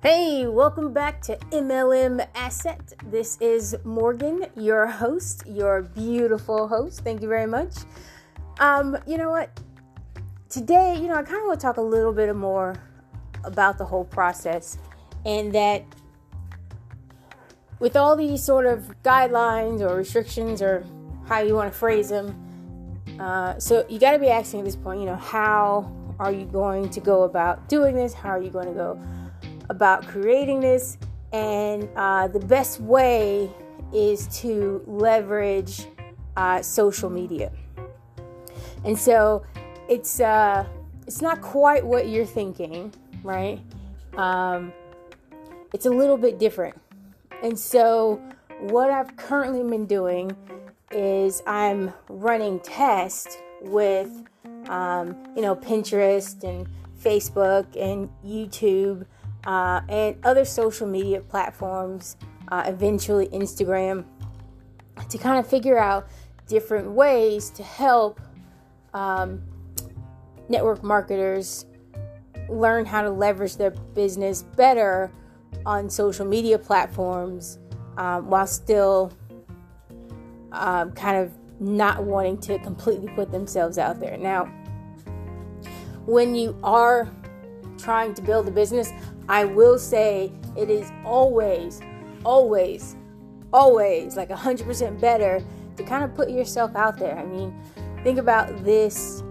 Hey, welcome back to MLM Asset. This is Morgan, your host, your beautiful host. Thank you very much. Um, you know what? Today, you know, I kind of want to talk a little bit more about the whole process and that with all these sort of guidelines or restrictions or how you want to phrase them, uh, so you got to be asking at this point, you know, how are you going to go about doing this? How are you going to go about creating this? And uh, the best way is to leverage uh, social media. And so it's uh, it's not quite what you're thinking, right? Um, it's a little bit different. And so what I've currently been doing is I'm running tests with um, you know Pinterest and Facebook and YouTube uh, and other social media platforms, uh, eventually Instagram, to kind of figure out different ways to help um, network marketers learn how to leverage their business better on social media platforms um, while still um, kind of not wanting to completely put themselves out there. Now, when you are trying to build a business, I will say it is always, always, always like 100% better to kind of put yourself out there. I mean, think about this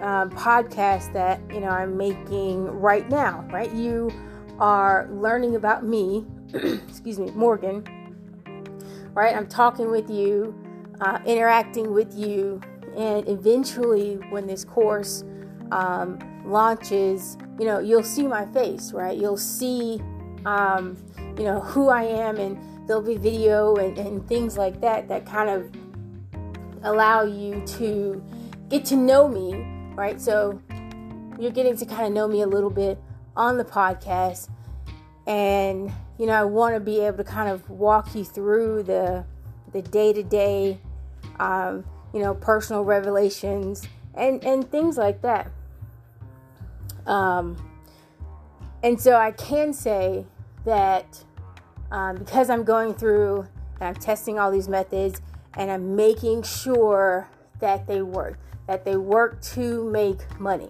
um, podcast that you know I'm making right now, right? You are learning about me, excuse me, Morgan, right? I'm talking with you, uh, interacting with you, and eventually, when this course um, launches, you know, you'll see my face, right? You'll see, um, you know, who I am, and there'll be video and, and things like that that kind of allow you to get to know me, right? So you're getting to kind of know me a little bit on the podcast. And, you know, I want to be able to kind of walk you through the the day to day, you know, personal revelations and, and things like that. Um, and so I can say that um, because I'm going through and I'm testing all these methods and I'm making sure that they work, that they work to make money,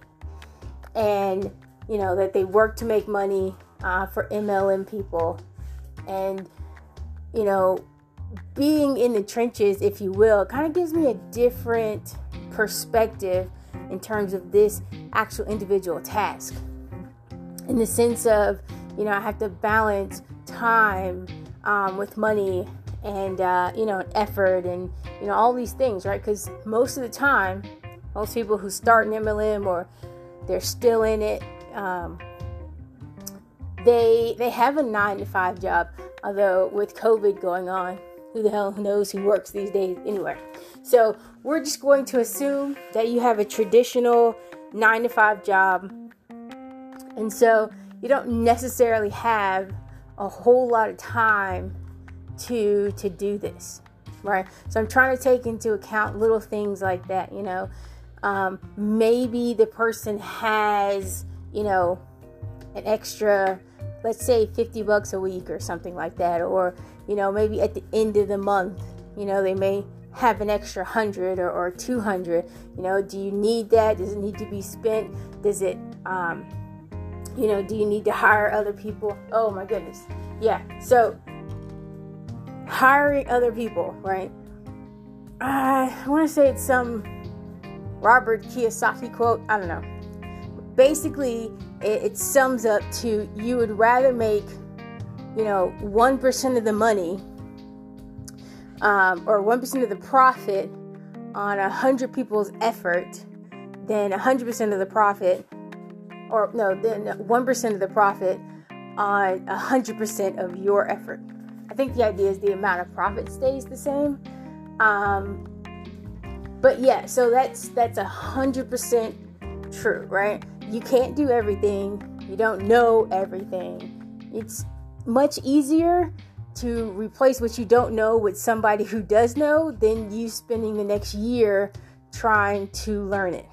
and you know that they work to make money uh, for MLM people, and you know being in the trenches, if you will, kind of gives me a different perspective in terms of this actual individual task. In the sense of, you know, I have to balance time um, with money and, uh, you know, effort and, you know, all these things, right? Because most of the time, most people who start an MLM or they're still in it, um, they they have a nine to five job. Although with COVID going on, who the hell knows who works these days anyway? So we're just going to assume that you have a traditional nine to five job. And so you don't necessarily have a whole lot of time to to do this right so i'm trying to take into account little things like that you know um, maybe the person has you know an extra let's say 50 bucks a week or something like that or you know maybe at the end of the month you know they may have an extra 100 or, or 200 you know do you need that? Does it need to be spent? Does it um, you know do you need to hire other people? Oh my goodness. Yeah so hiring other people right? I want to say it's some robert kiyosaki quote i don't know. Basically it, it sums up to you would rather make you know 1% of the money um, or 1% of the profit on 100 people's effort than 100% of the profit, or no, then 1% of the profit on 100% of your effort. I think the idea is the amount of profit stays the same. Um, but yeah, so that's that's a hundred percent true, right? You can't do everything. You don't know everything. It's much easier to replace what you don't know with somebody who does know than you spending the next year trying to learn it.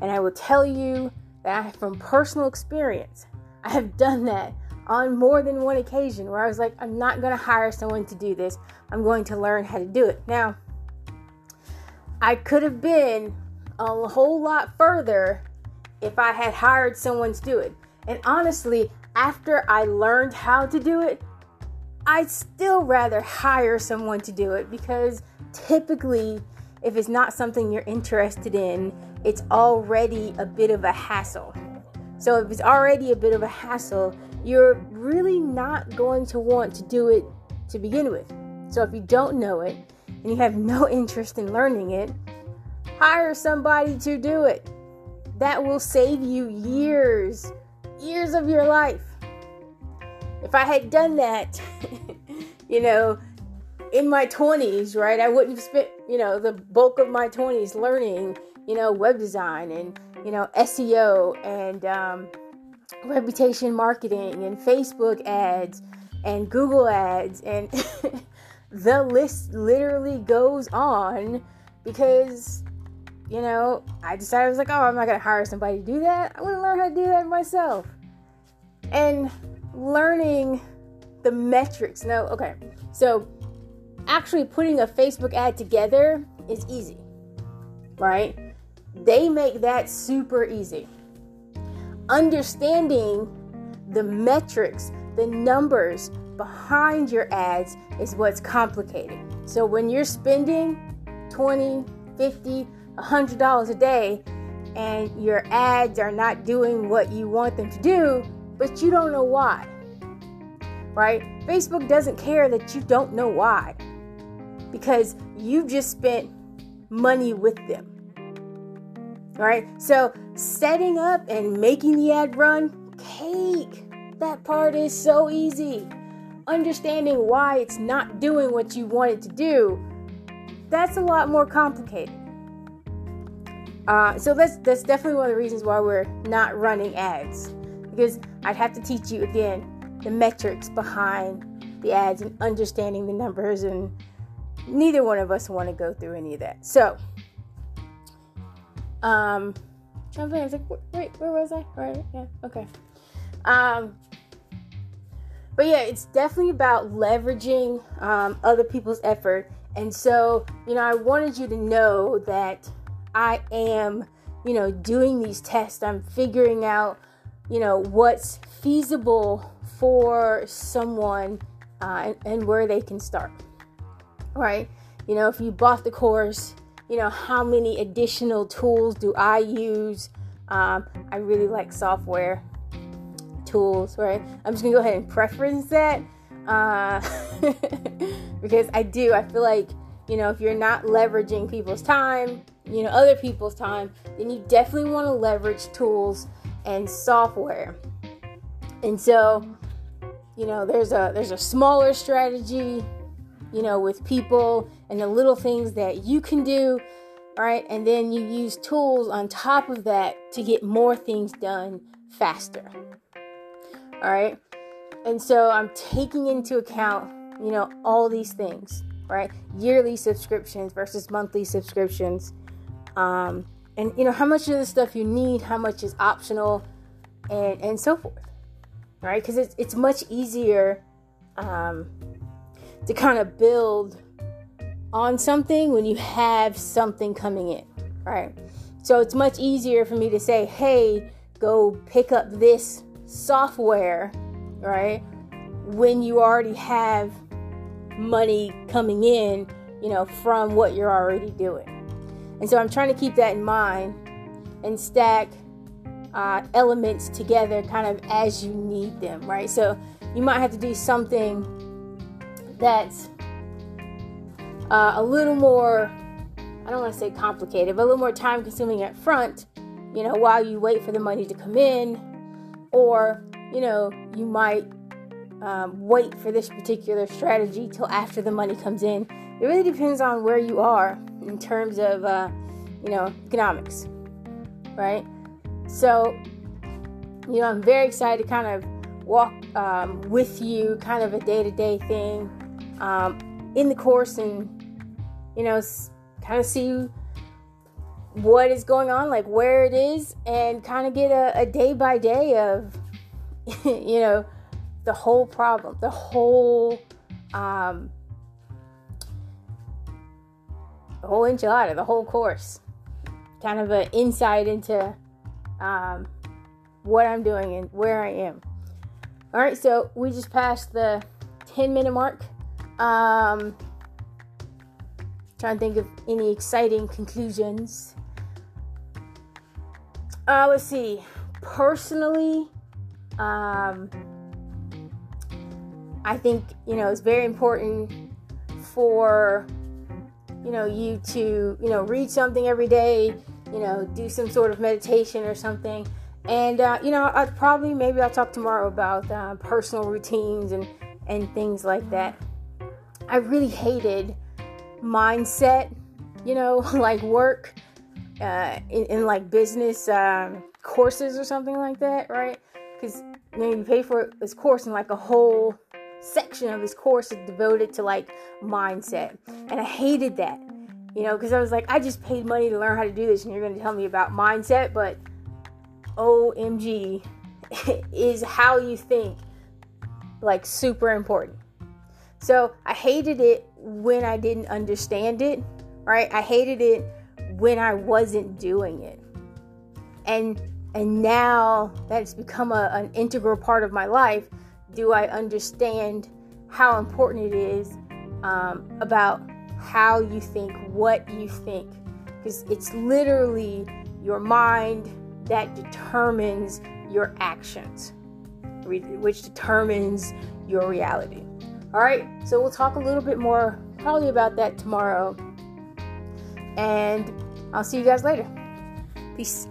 And I will tell you that from personal experience, I have done that on more than one occasion where I was like, I'm not going to hire someone to do this. I'm going to learn how to do it. Now, I could have been a whole lot further if I had hired someone to do it. And honestly, after I learned how to do it, I'd still rather hire someone to do it because typically, if it's not something you're interested in, it's already a bit of a hassle. So, if it's already a bit of a hassle, you're really not going to want to do it to begin with. So, if you don't know it and you have no interest in learning it, hire somebody to do it. That will save you years, years of your life. If I had done that, you know, in my 20s, right, I wouldn't have spent, you know, the bulk of my 20s learning, you know, web design and, you know, SEO and um, reputation marketing and Facebook ads and Google ads. And the list literally goes on because, you know, I decided I was like, oh, I'm not to hire somebody to do that. I want to learn how to do that myself. And learning the metrics. No, okay. So actually putting a Facebook ad together is easy, right? They make that super easy. Understanding the metrics, the numbers behind your ads is what's complicated. So when you're spending 20, 50, 100 dollars a day and your ads are not doing what you want them to do, but you don't know why. Right? Facebook doesn't care that you don't know why because you just spent money with them. Right? So, setting up and making the ad run, cake. That part is so easy. Understanding why it's not doing what you want it to do, that's a lot more complicated. Uh, so that's that's definitely one of the reasons why we're not running ads because I'd have to teach you again the metrics behind the ads and understanding the numbers and neither one of us want to go through any of that. So, um, I was like, wait, where was I? Right, yeah, okay. Um, but yeah, it's definitely about leveraging um, other people's effort. And so, you know, I wanted you to know that I am, you know, doing these tests. I'm figuring out you know what's feasible for someone uh, and, and where they can start. Right? You know if you bought the course you know how many additional tools do i use? Um, i really like software tools right? I'm just gonna go ahead and preference that uh, because i do. I feel like you know if you're not leveraging people's time you know other people's time then you definitely want to leverage tools and software. And so, you know, there's a there's a smaller strategy, you know, with people and the little things that you can do, right? And then you use tools on top of that to get more things done faster. All right? And so I'm taking into account, you know, all these things, right? Yearly subscriptions versus monthly subscriptions. Um, and you know how much of the stuff you need, how much is optional, and and so forth, right? Because it's it's much easier um, to kind of build on something when you have something coming in, right? So it's much easier for me to say, hey, go pick up this software, right? When you already have money coming in, you know, from what you're already doing. And so I'm trying to keep that in mind and stack uh, elements together kind of as you need them, right? So you might have to do something that's uh, a little more, I don't want to say complicated, but a little more time consuming up front, you know, while you wait for the money to come in. Or, you know, you might um, wait for this particular strategy till after the money comes in. It really depends on where you are in terms of uh, you know economics, right? So, you know, I'm very excited to kind of walk um, with you, kind of a day to day thing um, in the course, and you know, kind of see what is going on, like where it is, and kind of get a day by day of you know, the whole problem, the whole, um, the whole enchilada, the whole course. Kind of an insight into um, what I'm doing and where I am. All right, so we just passed the 10 minute mark. Um, trying to think of any exciting conclusions. Uh, let's see. Personally, um, I think you know it's very important for you know you to you know read something every day. You know, do some sort of meditation or something. And uh, you know, I'd probably maybe I'll talk tomorrow about uh, personal routines and and things like that. I really hated mindset, you know, like work uh, in, in like business um, courses or something like that, right? Because you know you pay for this course and like a whole section of his course is devoted to like mindset, and I hated that, you know, because I was like, I just paid money to learn how to do this, and you're going to tell me about mindset, but OMG, is how you think like super important. So I hated it when I didn't understand it, right? I hated it when I wasn't doing it. And and now that it's become a, an integral part of my life, do I understand how important it is um, about how you think, what you think? Because it's literally your mind that determines your actions, which determines your reality. All right, so we'll talk a little bit more probably about that tomorrow. And I'll see you guys later. Peace.